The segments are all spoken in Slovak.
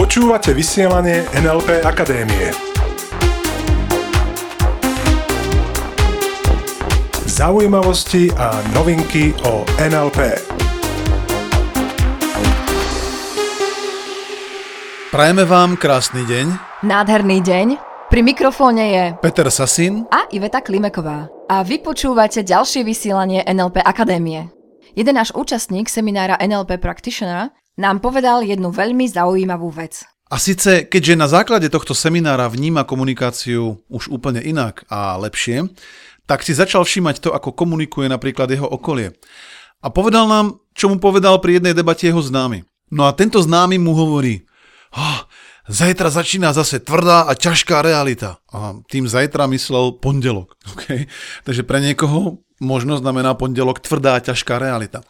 Počúvate vysielanie NLP Akadémie. Zaujímavosti a novinky o NLP. Prajeme vám krásny deň. Nádherný deň. Pri mikrofóne je Peter Sasin. a Iveta Klimeková. A vy počúvate ďalšie vysielanie NLP Akadémie. Jeden náš účastník seminára NLP Practitioner nám povedal jednu veľmi zaujímavú vec. A síce, keďže na základe tohto seminára vníma komunikáciu už úplne inak a lepšie, tak si začal všímať to, ako komunikuje napríklad jeho okolie. A povedal nám, čo mu povedal pri jednej debate jeho známy. No a tento známy mu hovorí, oh, zajtra začína zase tvrdá a ťažká realita. A tým zajtra myslel pondelok. Okay? Takže pre niekoho možno znamená pondelok tvrdá a ťažká realita.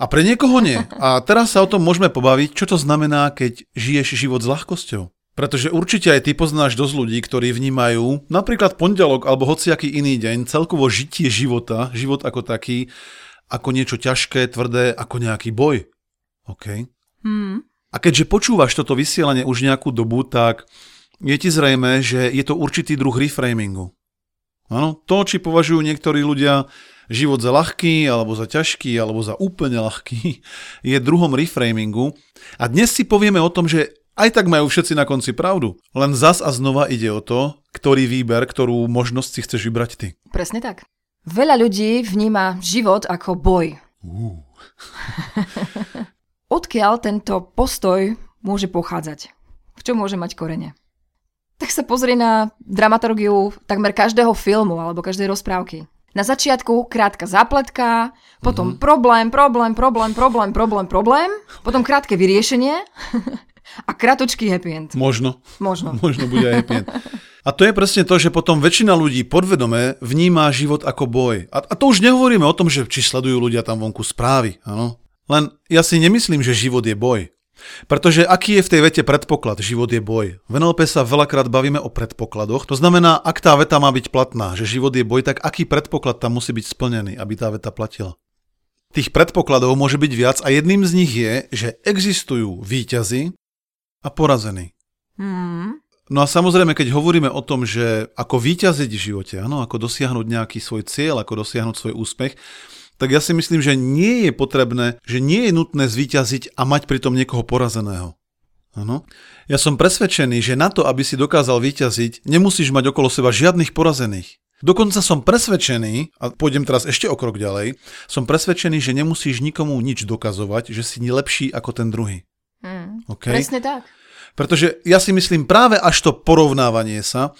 A pre niekoho nie. A teraz sa o tom môžeme pobaviť, čo to znamená, keď žiješ život s ľahkosťou. Pretože určite aj ty poznáš dosť ľudí, ktorí vnímajú napríklad pondelok alebo hociaký iný deň, celkovo žitie života, život ako taký, ako niečo ťažké, tvrdé, ako nejaký boj. OK? Hmm. A keďže počúvaš toto vysielanie už nejakú dobu, tak je ti zrejme, že je to určitý druh reframingu. Áno, to, či považujú niektorí ľudia život za ľahký, alebo za ťažký, alebo za úplne ľahký, je druhom reframingu. A dnes si povieme o tom, že aj tak majú všetci na konci pravdu. Len zas a znova ide o to, ktorý výber, ktorú možnosť si chceš vybrať ty. Presne tak. Veľa ľudí vníma život ako boj. Uh. Odkiaľ tento postoj môže pochádzať? V čom môže mať korene? Tak sa pozri na dramaturgiu takmer každého filmu alebo každej rozprávky. Na začiatku krátka zápletka, potom mm-hmm. problém, problém, problém, problém, problém, problém, potom krátke vyriešenie a kratočký happy end. Možno. Možno. Možno bude aj happy end. A to je presne to, že potom väčšina ľudí podvedome vníma život ako boj. A, a to už nehovoríme o tom, že či sledujú ľudia tam vonku správy. Áno. Len ja si nemyslím, že život je boj. Pretože aký je v tej vete predpoklad? Život je boj. V NLP sa veľakrát bavíme o predpokladoch. To znamená, ak tá veta má byť platná, že život je boj, tak aký predpoklad tam musí byť splnený, aby tá veta platila? Tých predpokladov môže byť viac a jedným z nich je, že existujú výťazy a porazení. Hmm. No a samozrejme, keď hovoríme o tom, že ako výťaziť v živote, ano, ako dosiahnuť nejaký svoj cieľ, ako dosiahnuť svoj úspech, tak ja si myslím, že nie je potrebné, že nie je nutné zvíťaziť a mať pritom niekoho porazeného. Ano. Ja som presvedčený, že na to, aby si dokázal vyťaziť, nemusíš mať okolo seba žiadnych porazených. Dokonca som presvedčený, a pôjdem teraz ešte o krok ďalej, som presvedčený, že nemusíš nikomu nič dokazovať, že si lepší ako ten druhý. Hmm. Okay? Presne tak. Pretože ja si myslím práve až to porovnávanie sa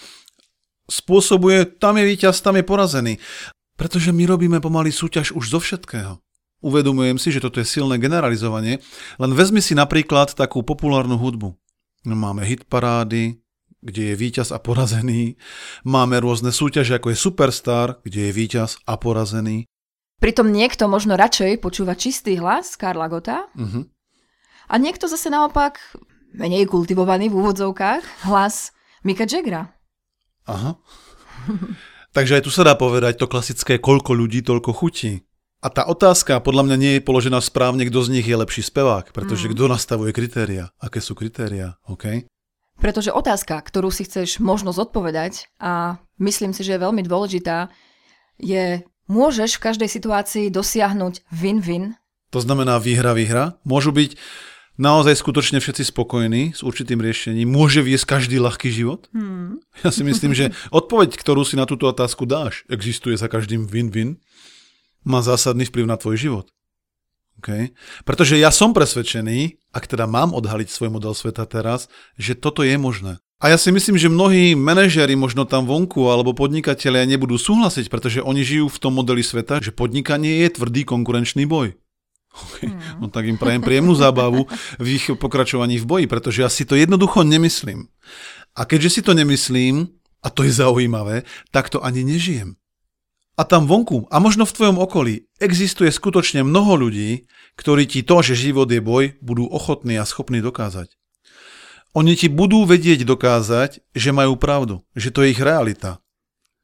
spôsobuje, tam je víťaz, tam je porazený. Pretože my robíme pomaly súťaž už zo všetkého. Uvedomujem si, že toto je silné generalizovanie, len vezmi si napríklad takú populárnu hudbu. No, máme hit parády, kde je víťaz a porazený. Máme rôzne súťaže, ako je Superstar, kde je víťaz a porazený. Pritom niekto možno radšej počúva čistý hlas Karla Gota Uh-huh. a niekto zase naopak menej kultivovaný v úvodzovkách hlas Mika Jaggera. Aha. Takže aj tu sa dá povedať to klasické, koľko ľudí, toľko chutí. A tá otázka podľa mňa nie je položená správne, kto z nich je lepší spevák, pretože Mm. kto nastavuje kritéria, aké sú kritéria, OK? Pretože otázka, ktorú si chceš možno zodpovedať a myslím si, že je veľmi dôležitá, je, môžeš v každej situácii dosiahnuť win-win? To znamená výhra, výhra. Môžu byť naozaj skutočne všetci spokojní s určitým riešením. Môže viesť každý ľahký život? Hmm. Ja si myslím, že odpoveď, ktorú si na túto otázku dáš, existuje za každým win-win, má zásadný vplyv na tvoj život. Okay? Pretože ja som presvedčený, ak teda mám odhaliť svoj model sveta teraz, že toto je možné. A ja si myslím, že mnohí manažéri možno tam vonku alebo podnikatelia nebudú súhlasiť, pretože oni žijú v tom modeli sveta, že podnikanie je tvrdý konkurenčný boj. Okay. No tak im prajem príjemnú zábavu v ich pokračovaní v boji, pretože ja si to jednoducho nemyslím. A keďže si to nemyslím, a to je zaujímavé, tak to ani nežijem. A tam vonku, a možno v tvojom okolí, existuje skutočne mnoho ľudí, ktorí ti to, že život je boj, budú ochotní a schopní dokázať. Oni ti budú vedieť dokázať, že majú pravdu, že to je ich realita.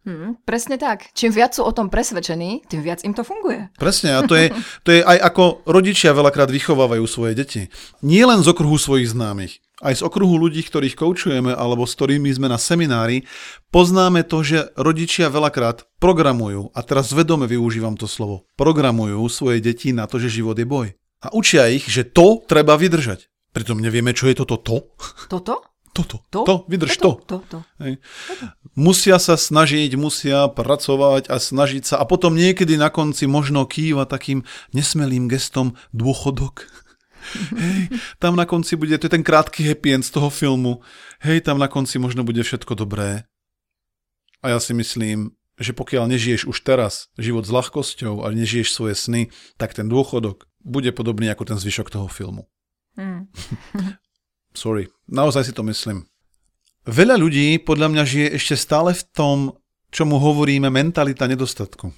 Hm, presne tak. Čím viac sú o tom presvedčení, tým viac im to funguje. Presne, a to je, to je aj ako rodičia veľakrát vychovávajú svoje deti. Nie len z okruhu svojich známych, aj z okruhu ľudí, ktorých koučujeme alebo s ktorými sme na seminári, poznáme to, že rodičia veľakrát programujú, a teraz vedome využívam to slovo, programujú svoje deti na to, že život je boj. A učia ich, že to treba vydržať. Pritom nevieme, čo je toto to. Toto? Toto. To? To, vydrž to. To, to. Hej. Musia sa snažiť, musia pracovať a snažiť sa a potom niekedy na konci možno kýva takým nesmelým gestom dôchodok. Hej, tam na konci bude, to je ten krátky happy end z toho filmu, hej, tam na konci možno bude všetko dobré. A ja si myslím, že pokiaľ nežiješ už teraz život s ľahkosťou a nežiješ svoje sny, tak ten dôchodok bude podobný ako ten zvyšok toho filmu. Hm. Sorry, naozaj si to myslím. Veľa ľudí podľa mňa žije ešte stále v tom, čomu hovoríme mentalita nedostatku.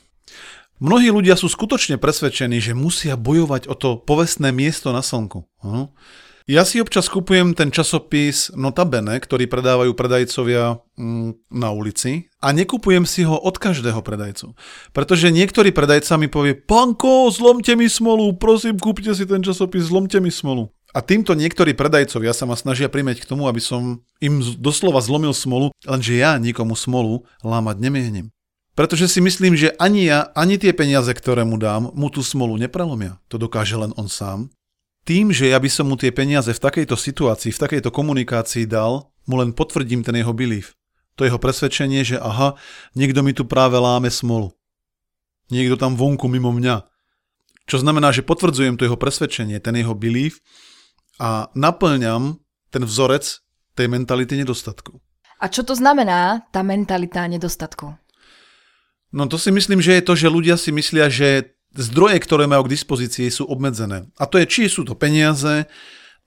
Mnohí ľudia sú skutočne presvedčení, že musia bojovať o to povestné miesto na slnku. Ja si občas kupujem ten časopis Notabene, ktorý predávajú predajcovia mm, na ulici a nekupujem si ho od každého predajcu. Pretože niektorý predajca mi povie, panko, zlomte mi smolu, prosím, kúpte si ten časopis, zlomte mi smolu. A týmto niektorí predajcovia sa ma snažia primeť k tomu, aby som im doslova zlomil smolu, lenže ja nikomu smolu lámať nemiehnem. Pretože si myslím, že ani ja, ani tie peniaze, ktoré mu dám, mu tú smolu neprelomia. To dokáže len on sám. Tým, že ja by som mu tie peniaze v takejto situácii, v takejto komunikácii dal, mu len potvrdím ten jeho belief. To jeho presvedčenie, že aha, niekto mi tu práve láme smolu. Niekto tam vonku mimo mňa. Čo znamená, že potvrdzujem to jeho presvedčenie, ten jeho belief a naplňam ten vzorec tej mentality nedostatku. A čo to znamená, tá mentalita nedostatku? No to si myslím, že je to, že ľudia si myslia, že zdroje, ktoré majú k dispozícii, sú obmedzené. A to je, či sú to peniaze,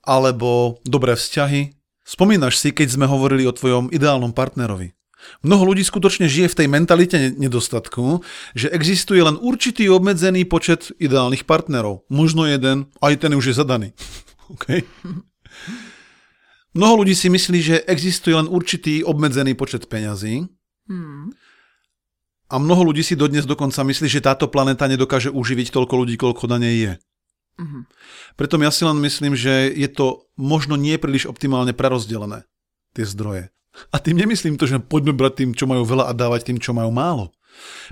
alebo dobré vzťahy. Spomínaš si, keď sme hovorili o tvojom ideálnom partnerovi. Mnoho ľudí skutočne žije v tej mentalite nedostatku, že existuje len určitý obmedzený počet ideálnych partnerov. Možno jeden, aj ten už je zadaný. Okay? Mnoho ľudí si myslí, že existuje len určitý obmedzený počet peňazí. Hmm. A mnoho ľudí si dodnes dokonca myslí, že táto planéta nedokáže uživiť toľko ľudí, koľko na nej je. Mhm. Preto ja si len myslím, že je to možno nie príliš optimálne prerozdelené, tie zdroje. A tým nemyslím to, že poďme brať tým, čo majú veľa a dávať tým, čo majú málo.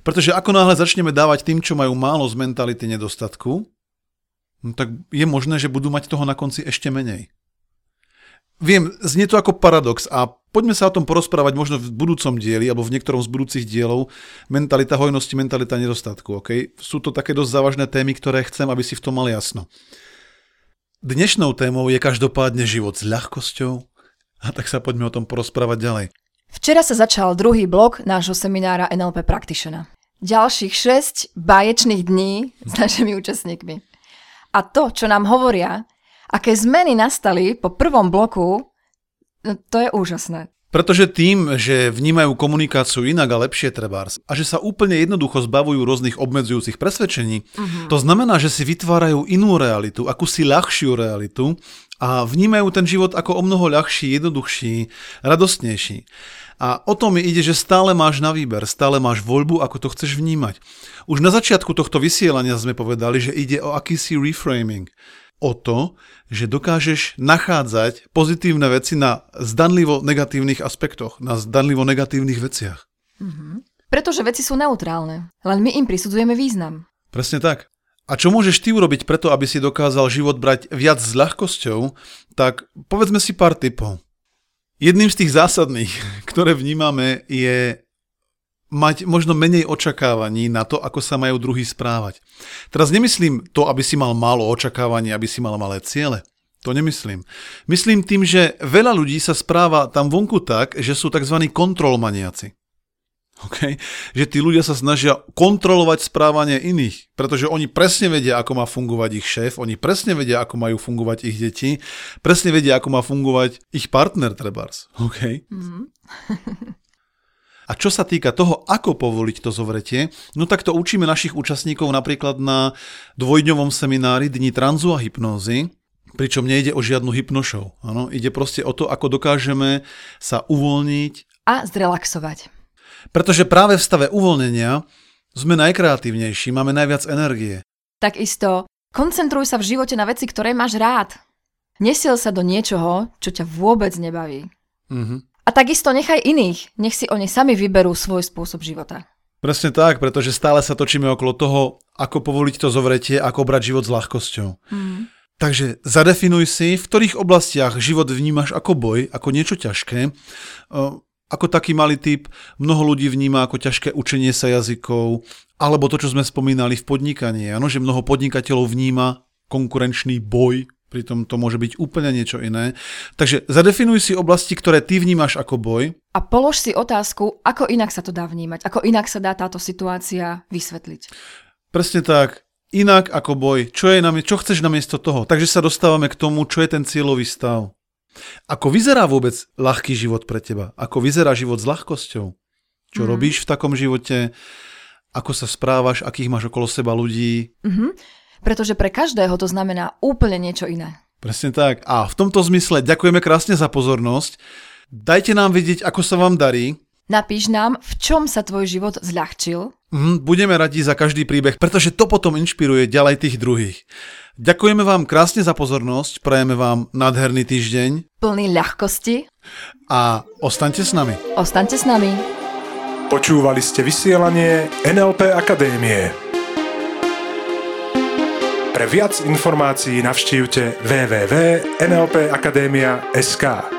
Pretože ako náhle začneme dávať tým, čo majú málo z mentality nedostatku, no tak je možné, že budú mať toho na konci ešte menej. Viem, znie to ako paradox a poďme sa o tom porozprávať možno v budúcom dieli alebo v niektorom z budúcich dielov. Mentalita hojnosti, mentalita nedostatku. Okay? Sú to také dosť závažné témy, ktoré chcem, aby si v tom mali jasno. Dnešnou témou je každopádne život s ľahkosťou a tak sa poďme o tom porozprávať ďalej. Včera sa začal druhý blok nášho seminára NLP Practitioner. Ďalších 6 báječných dní s našimi účastníkmi. A to, čo nám hovoria, aké zmeny nastali po prvom bloku, no, to je úžasné. Pretože tým, že vnímajú komunikáciu inak a lepšie trebárs a že sa úplne jednoducho zbavujú rôznych obmedzujúcich presvedčení, uh-huh. to znamená, že si vytvárajú inú realitu, akúsi ľahšiu realitu a vnímajú ten život ako o mnoho ľahší, jednoduchší, radostnejší. A o tom mi ide, že stále máš na výber, stále máš voľbu, ako to chceš vnímať. Už na začiatku tohto vysielania sme povedali, že ide o akýsi reframing o to, že dokážeš nachádzať pozitívne veci na zdanlivo negatívnych aspektoch, na zdanlivo negatívnych veciach. Mm-hmm. Pretože veci sú neutrálne, len my im prisudzujeme význam. Presne tak. A čo môžeš ty urobiť preto, aby si dokázal život brať viac s ľahkosťou, tak povedzme si pár typov. Jedným z tých zásadných, ktoré vnímame, je mať možno menej očakávaní na to, ako sa majú druhý správať. Teraz nemyslím to, aby si mal málo očakávaní, aby si mal malé ciele. To nemyslím. Myslím tým, že veľa ľudí sa správa tam vonku tak, že sú tzv. kontrolmaniaci. Okay? Že tí ľudia sa snažia kontrolovať správanie iných, pretože oni presne vedia, ako má fungovať ich šéf, oni presne vedia, ako majú fungovať ich deti, presne vedia, ako má fungovať ich partner trebárs. Okay? Mm-hmm. A čo sa týka toho, ako povoliť to zovretie, no tak to učíme našich účastníkov napríklad na dvojdňovom seminári Dni tranzu a hypnózy, pričom nejde o žiadnu hypnošov. Ano, ide proste o to, ako dokážeme sa uvoľniť a zrelaxovať. Pretože práve v stave uvoľnenia sme najkreatívnejší, máme najviac energie. Takisto koncentruj sa v živote na veci, ktoré máš rád. Nesiel sa do niečoho, čo ťa vôbec nebaví. Mhm. A takisto nechaj iných, nech si oni sami vyberú svoj spôsob života. Presne tak, pretože stále sa točíme okolo toho, ako povoliť to zovretie, ako brať život s ľahkosťou. Mm. Takže zadefinuj si, v ktorých oblastiach život vnímaš ako boj, ako niečo ťažké. Ako taký malý typ, mnoho ľudí vníma ako ťažké učenie sa jazykov, alebo to, čo sme spomínali v podnikaní. Áno, že mnoho podnikateľov vníma konkurenčný boj, pritom to môže byť úplne niečo iné. Takže zadefinuj si oblasti, ktoré ty vnímaš ako boj. A polož si otázku, ako inak sa to dá vnímať, ako inak sa dá táto situácia vysvetliť. Presne tak. Inak ako boj. Čo, je namie- čo chceš namiesto toho? Takže sa dostávame k tomu, čo je ten cieľový stav. Ako vyzerá vôbec ľahký život pre teba? Ako vyzerá život s ľahkosťou? Čo Mhm. robíš v takom živote? Ako sa správaš? Akých máš okolo seba ľudí? Mhm. Pretože pre každého to znamená úplne niečo iné. Presne tak. A v tomto zmysle ďakujeme krásne za pozornosť. Dajte nám vidieť, ako sa vám darí. Napíš nám, v čom sa tvoj život zľahčil Mhm, Budeme radi za každý príbeh, pretože to potom inšpiruje ďalej tých druhých. Ďakujeme vám krásne za pozornosť, prajeme vám nádherný týždeň plný ľahkosti. a ostaňte s nami. Ostaňte s nami. Počúvali ste vysielanie NLP Akadémie. Pre viac informácií navštívte www.nlpakademia.sk.